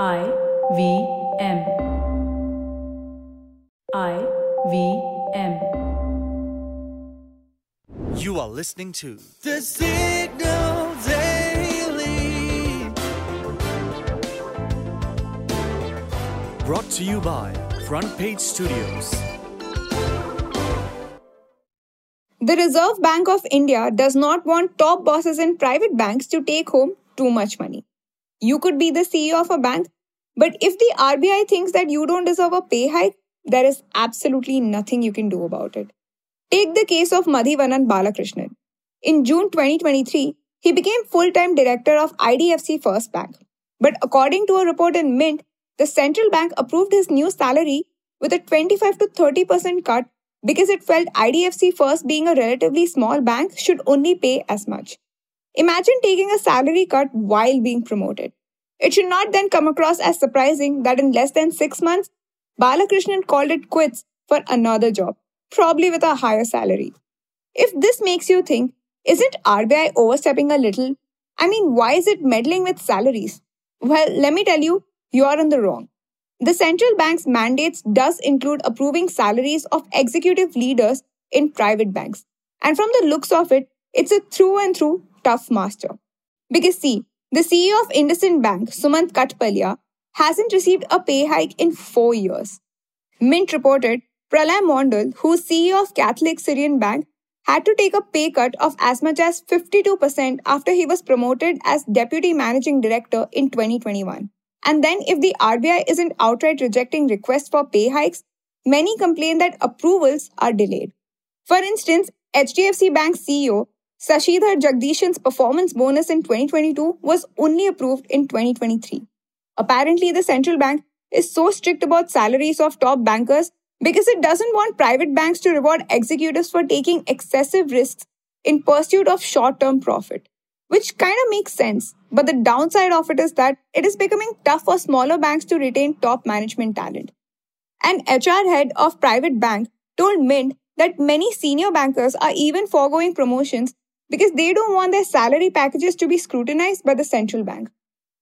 I V M. I V M. You are listening to The Signal Daily. Brought to you by Front Page Studios. The Reserve Bank of India does not want top bosses in private banks to take home too much money. You could be the CEO of a bank, but if the RBI thinks that you don't deserve a pay hike, there is absolutely nothing you can do about it. Take the case of Madhivanan Balakrishnan. In June 2023, he became full-time director of IDFC First Bank. But according to a report in Mint, the central bank approved his new salary with a 25 to 30% cut because it felt IDFC First being a relatively small bank should only pay as much. Imagine taking a salary cut while being promoted. It should not then come across as surprising that in less than six months, Balakrishnan called it quits for another job, probably with a higher salary. If this makes you think, isn't RBI overstepping a little? I mean, why is it meddling with salaries? Well, let me tell you, you are in the wrong. The central bank's mandates does include approving salaries of executive leaders in private banks. And from the looks of it, it's a through and through tough master. Because see, the CEO of IndusInd Bank, Sumant Kathpalia, hasn't received a pay hike in four years. Mint reported Pralay Mondal, who's CEO of Catholic Syrian Bank, had to take a pay cut of as much as 52% after he was promoted as Deputy Managing Director in 2021. And then, if the RBI isn't outright rejecting requests for pay hikes, many complain that approvals are delayed. For instance, HDFC Bank CEO Sashidhar Jagdishan's performance bonus in 2022 was only approved in 2023. Apparently, the central bank is so strict about salaries of top bankers because it doesn't want private banks to reward executives for taking excessive risks in pursuit of short term profit. Which kind of makes sense, but the downside of it is that it is becoming tough for smaller banks to retain top management talent. An HR head of private bank told Mint that many senior bankers are even foregoing promotions because they don't want their salary packages to be scrutinized by the central bank.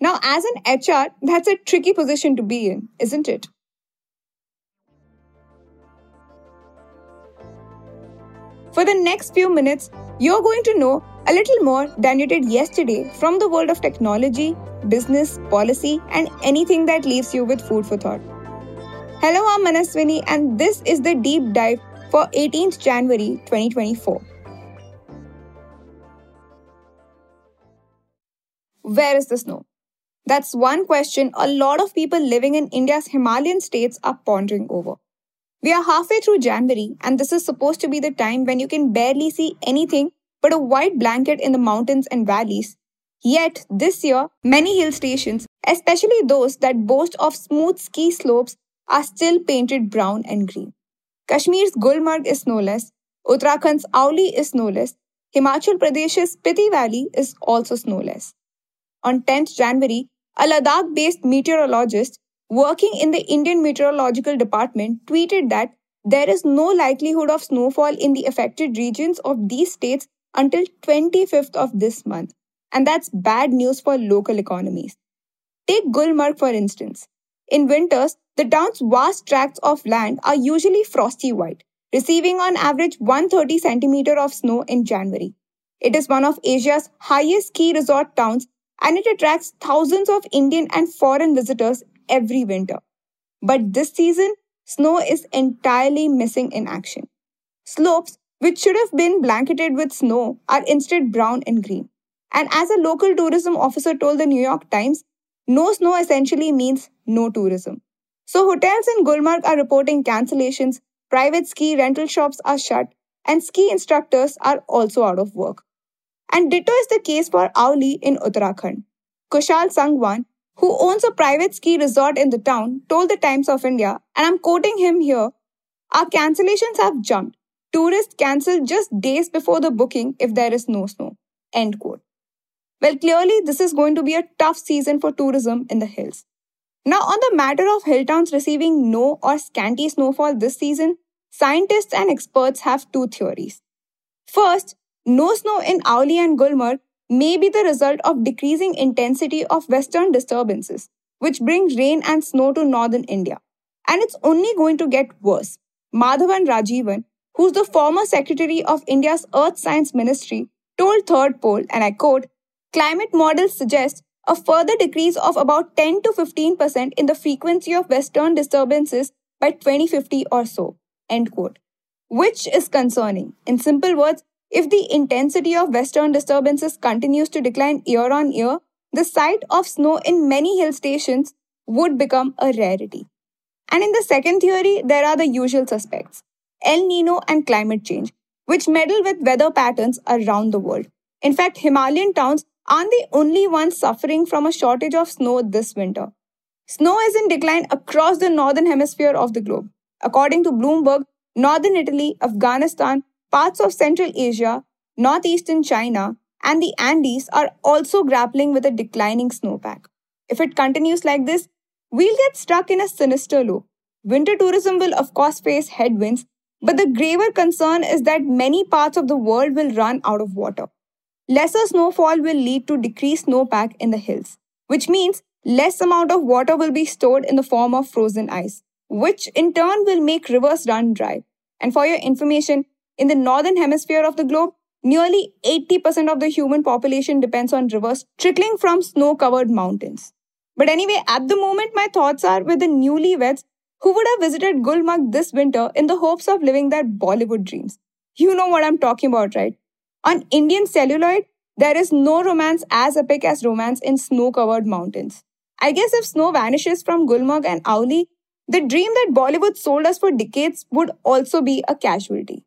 Now, as an HR, that's a tricky position to be in, isn't it? For the next few minutes, you're going to know a little more than you did yesterday from the world of technology, business, policy, and anything that leaves you with food for thought. Hello, I'm Manaswini, and this is the deep dive for 18th January 2024. Where is the snow? That's one question a lot of people living in India's Himalayan states are pondering over. We are halfway through January, and this is supposed to be the time when you can barely see anything but a white blanket in the mountains and valleys. Yet, this year, many hill stations, especially those that boast of smooth ski slopes, are still painted brown and green. Kashmir's Gulmarg is snowless, Uttarakhand's Auli is snowless, Himachal Pradesh's Spiti Valley is also snowless on 10th January, a Ladakh based meteorologist working in the Indian Meteorological Department tweeted that there is no likelihood of snowfall in the affected regions of these states until 25th of this month. And that's bad news for local economies. Take Gulmarg for instance. In winters, the town's vast tracts of land are usually frosty white, receiving on average 130 centimeter of snow in January. It is one of Asia's highest ski resort towns and it attracts thousands of Indian and foreign visitors every winter. But this season, snow is entirely missing in action. Slopes, which should have been blanketed with snow, are instead brown and green. And as a local tourism officer told the New York Times, no snow essentially means no tourism. So hotels in Gulmarg are reporting cancellations, private ski rental shops are shut, and ski instructors are also out of work. And ditto is the case for Auli in Uttarakhand. Kushal Sangwan, who owns a private ski resort in the town, told the Times of India, and I'm quoting him here Our cancellations have jumped. Tourists cancel just days before the booking if there is no snow. End quote. Well, clearly, this is going to be a tough season for tourism in the hills. Now, on the matter of hill towns receiving no or scanty snowfall this season, scientists and experts have two theories. First, no snow in Auli and Gulmarg may be the result of decreasing intensity of western disturbances, which bring rain and snow to northern India. And it's only going to get worse. Madhavan Rajeevan, who's the former secretary of India's Earth Science Ministry, told Third Pole, and I quote, climate models suggest a further decrease of about 10 to 15% in the frequency of western disturbances by 2050 or so, end quote. Which is concerning. In simple words, if the intensity of western disturbances continues to decline year on year, the sight of snow in many hill stations would become a rarity. And in the second theory, there are the usual suspects El Nino and climate change, which meddle with weather patterns around the world. In fact, Himalayan towns aren't the only ones suffering from a shortage of snow this winter. Snow is in decline across the northern hemisphere of the globe. According to Bloomberg, northern Italy, Afghanistan, parts of Central Asia, northeastern China, and the Andes are also grappling with a declining snowpack. If it continues like this, we'll get stuck in a sinister loop. Winter tourism will, of course, face headwinds, but the graver concern is that many parts of the world will run out of water. Lesser snowfall will lead to decreased snowpack in the hills, which means less amount of water will be stored in the form of frozen ice, which in turn will make rivers run dry. And for your information, in the northern hemisphere of the globe, nearly 80% of the human population depends on rivers trickling from snow covered mountains. But anyway, at the moment, my thoughts are with the newlyweds who would have visited Gulmarg this winter in the hopes of living their Bollywood dreams. You know what I'm talking about, right? On Indian celluloid, there is no romance as epic as romance in snow covered mountains. I guess if snow vanishes from Gulmarg and Auli, the dream that Bollywood sold us for decades would also be a casualty.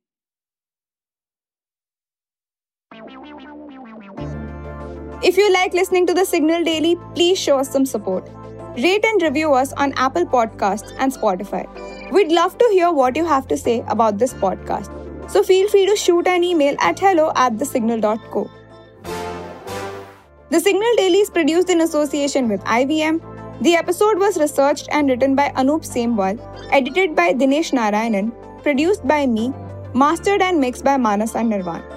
If you like listening to the Signal Daily, please show us some support. Rate and review us on Apple Podcasts and Spotify. We'd love to hear what you have to say about this podcast. So feel free to shoot an email at hello at thesignal.co. The Signal Daily is produced in association with IVM. The episode was researched and written by Anup Semwal, edited by Dinesh Narayanan, produced by me, mastered and mixed by Manas and Nirvaan.